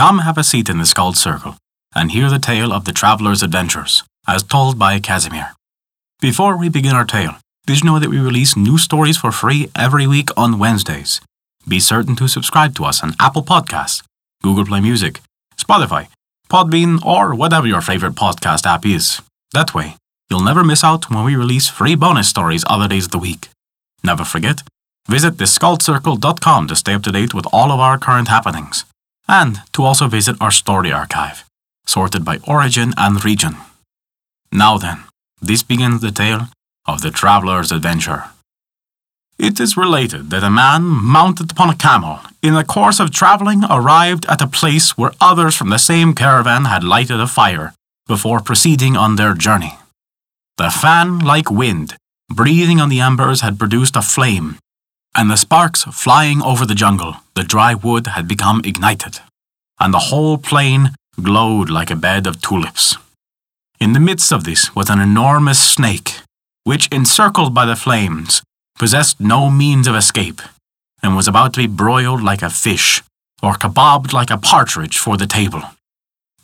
Come have a seat in the Skald Circle and hear the tale of the traveler's adventures, as told by Casimir. Before we begin our tale, did you know that we release new stories for free every week on Wednesdays? Be certain to subscribe to us on Apple Podcasts, Google Play Music, Spotify, Podbean, or whatever your favorite podcast app is. That way, you'll never miss out when we release free bonus stories other days of the week. Never forget, visit theskaldscircle.com to stay up to date with all of our current happenings, and to also visit our story archive, sorted by origin and region. Now then, this begins the tale of the traveler's adventure. It is related that a man mounted upon a camel, in the course of travelling, arrived at a place where others from the same caravan had lighted a fire before proceeding on their journey. The fan like wind, breathing on the embers, had produced a flame, and the sparks flying over the jungle, the dry wood had become ignited, and the whole plain glowed like a bed of tulips. In the midst of this was an enormous snake, which, encircled by the flames, possessed no means of escape, and was about to be broiled like a fish, or kebabbed like a partridge for the table.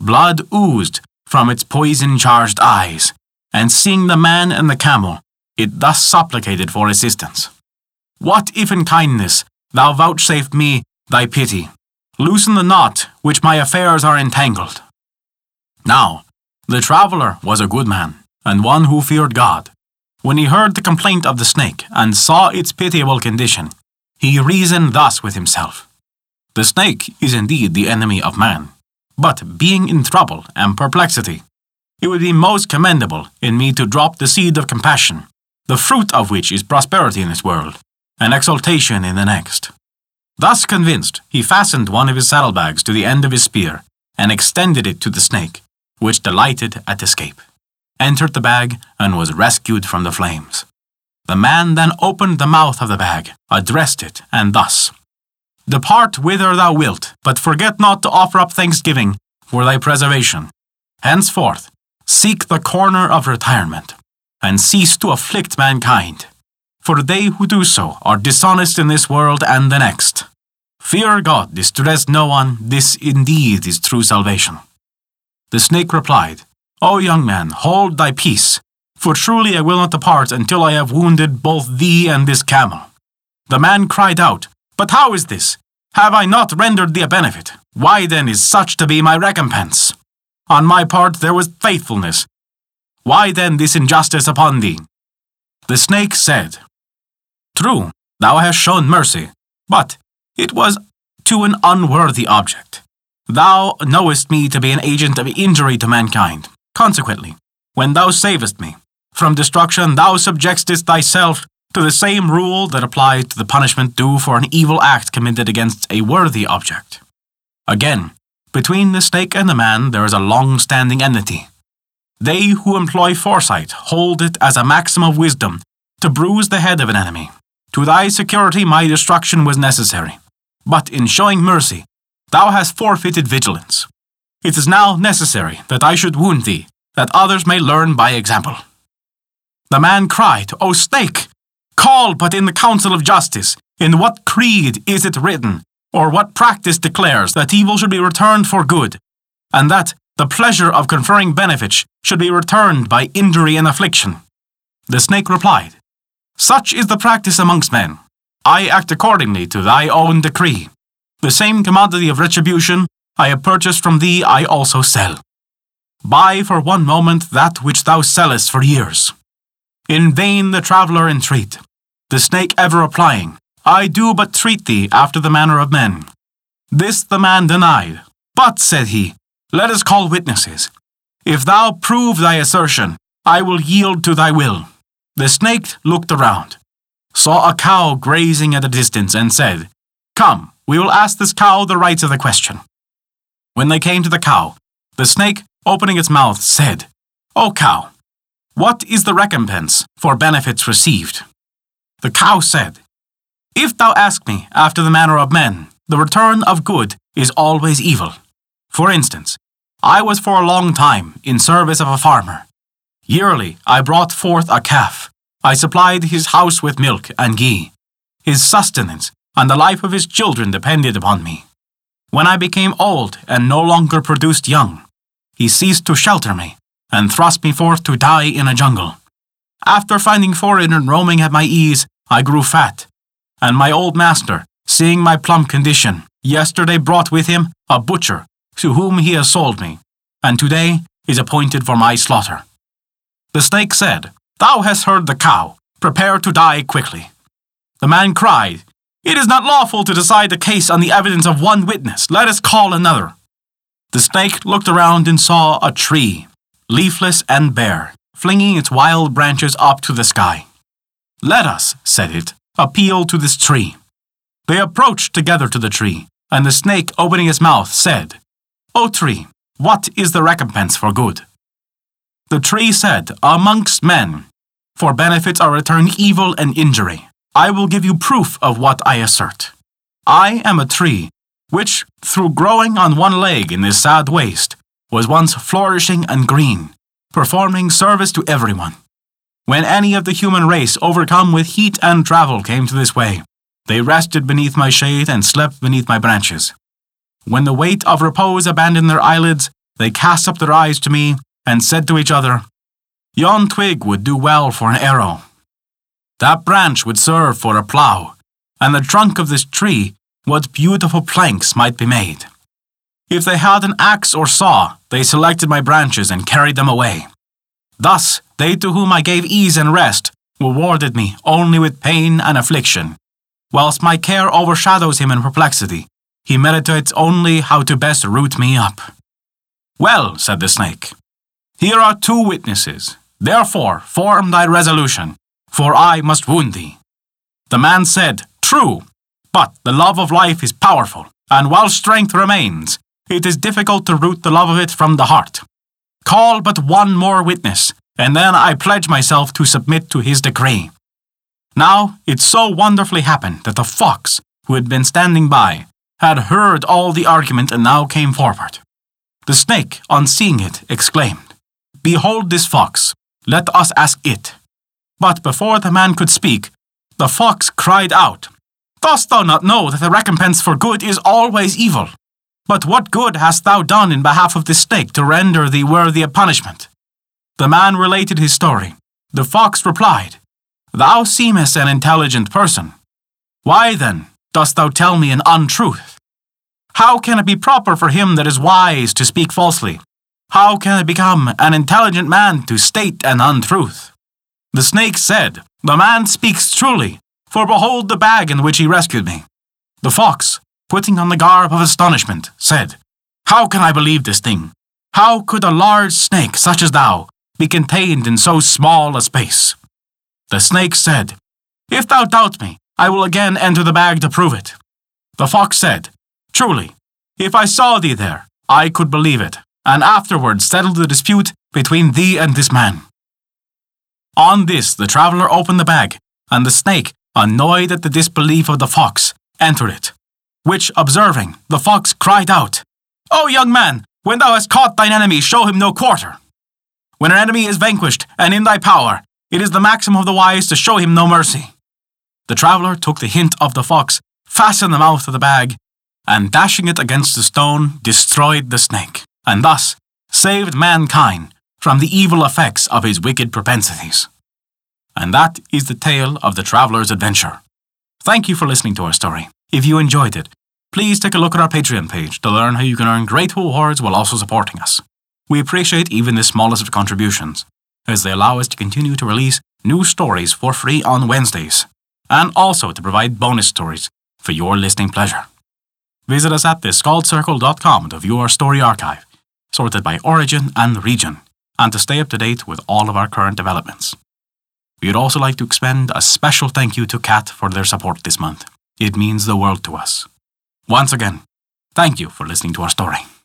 Blood oozed from its poison charged eyes, and seeing the man and the camel, it thus supplicated for assistance. What if in kindness thou vouchsafe me thy pity? Loosen the knot which my affairs are entangled. Now, the traveller was a good man, and one who feared God. When he heard the complaint of the snake and saw its pitiable condition, he reasoned thus with himself The snake is indeed the enemy of man, but being in trouble and perplexity, it would be most commendable in me to drop the seed of compassion, the fruit of which is prosperity in this world, and exultation in the next. Thus convinced, he fastened one of his saddlebags to the end of his spear and extended it to the snake, which delighted at escape entered the bag, and was rescued from the flames. The man then opened the mouth of the bag, addressed it, and thus Depart whither thou wilt, but forget not to offer up thanksgiving for thy preservation. Henceforth, seek the corner of retirement, and cease to afflict mankind. For they who do so are dishonest in this world and the next. Fear God, distress no one, this indeed is true salvation. The snake replied, O young man, hold thy peace, for truly I will not depart until I have wounded both thee and this camel. The man cried out, But how is this? Have I not rendered thee a benefit? Why then is such to be my recompense? On my part there was faithfulness. Why then this injustice upon thee? The snake said, True, thou hast shown mercy, but it was to an unworthy object. Thou knowest me to be an agent of injury to mankind. Consequently, when thou savest me from destruction, thou subjectest thyself to the same rule that applies to the punishment due for an evil act committed against a worthy object. Again, between the snake and the man there is a long standing enmity. They who employ foresight hold it as a maxim of wisdom to bruise the head of an enemy. To thy security my destruction was necessary, but in showing mercy, thou hast forfeited vigilance. It is now necessary that I should wound thee, that others may learn by example. The man cried, O snake! Call but in the council of justice. In what creed is it written, or what practice declares that evil should be returned for good, and that the pleasure of conferring benefits should be returned by injury and affliction? The snake replied, Such is the practice amongst men. I act accordingly to thy own decree. The same commodity of retribution I have purchased from thee, I also sell. Buy for one moment that which thou sellest for years. In vain the traveller entreat, the snake ever replying, I do but treat thee after the manner of men. This the man denied. But, said he, let us call witnesses. If thou prove thy assertion, I will yield to thy will. The snake looked around, saw a cow grazing at a distance, and said, Come, we will ask this cow the rights of the question. When they came to the cow, the snake, opening its mouth, said, O cow, what is the recompense for benefits received? The cow said, If thou ask me after the manner of men, the return of good is always evil. For instance, I was for a long time in service of a farmer. Yearly I brought forth a calf. I supplied his house with milk and ghee. His sustenance and the life of his children depended upon me. When I became old and no longer produced young, he ceased to shelter me and thrust me forth to die in a jungle. After finding forage and roaming at my ease, I grew fat, and my old master, seeing my plump condition, yesterday brought with him a butcher to whom he has sold me, and today is appointed for my slaughter. The snake said, Thou hast heard the cow, prepare to die quickly. The man cried, It is not lawful to decide the case on the evidence of one witness, let us call another. The snake looked around and saw a tree, leafless and bare, flinging its wild branches up to the sky. Let us, said it, appeal to this tree. They approached together to the tree, and the snake, opening his mouth, said, O tree, what is the recompense for good? The tree said, Amongst men, for benefits are returned evil and injury. I will give you proof of what I assert. I am a tree which, through growing on one leg in this sad waste, was once flourishing and green, performing service to everyone. When any of the human race, overcome with heat and travel, came to this way, they rested beneath my shade and slept beneath my branches. When the weight of repose abandoned their eyelids, they cast up their eyes to me and said to each other, Yon twig would do well for an arrow. That branch would serve for a plough, and the trunk of this tree what beautiful planks might be made. If they had an axe or saw, they selected my branches and carried them away. Thus, they to whom I gave ease and rest rewarded me only with pain and affliction. Whilst my care overshadows him in perplexity, he meditates only how to best root me up. Well, said the snake, here are two witnesses. Therefore, form thy resolution, for I must wound thee. The man said, True, but the love of life is powerful, and while strength remains, it is difficult to root the love of it from the heart. Call but one more witness, and then I pledge myself to submit to his decree. Now it so wonderfully happened that the fox, who had been standing by, had heard all the argument and now came forward. The snake, on seeing it, exclaimed, Behold this fox, let us ask it. But before the man could speak, the fox cried out, Dost thou not know that the recompense for good is always evil? But what good hast thou done in behalf of this snake to render thee worthy of punishment? The man related his story. The fox replied, Thou seemest an intelligent person. Why then dost thou tell me an untruth? How can it be proper for him that is wise to speak falsely? How can I become an intelligent man to state an untruth? The snake said, The man speaks truly, for behold the bag in which he rescued me. The fox, putting on the garb of astonishment, said, How can I believe this thing? How could a large snake such as thou be contained in so small a space? The snake said, If thou doubt me, I will again enter the bag to prove it. The fox said, Truly, if I saw thee there, I could believe it, and afterwards settle the dispute between thee and this man. On this, the traveller opened the bag, and the snake, annoyed at the disbelief of the fox, entered it. Which, observing, the fox cried out, O young man, when thou hast caught thine enemy, show him no quarter. When an enemy is vanquished and in thy power, it is the maxim of the wise to show him no mercy. The traveller took the hint of the fox, fastened the mouth of the bag, and dashing it against the stone, destroyed the snake, and thus saved mankind from the evil effects of his wicked propensities. And that is the tale of the traveler's adventure. Thank you for listening to our story. If you enjoyed it, please take a look at our Patreon page to learn how you can earn great rewards while also supporting us. We appreciate even the smallest of contributions, as they allow us to continue to release new stories for free on Wednesdays, and also to provide bonus stories for your listening pleasure. Visit us at theskaldscircle.com to view our story archive, sorted by origin and region, and to stay up to date with all of our current developments. We would also like to extend a special thank you to CAT for their support this month. It means the world to us. Once again, thank you for listening to our story.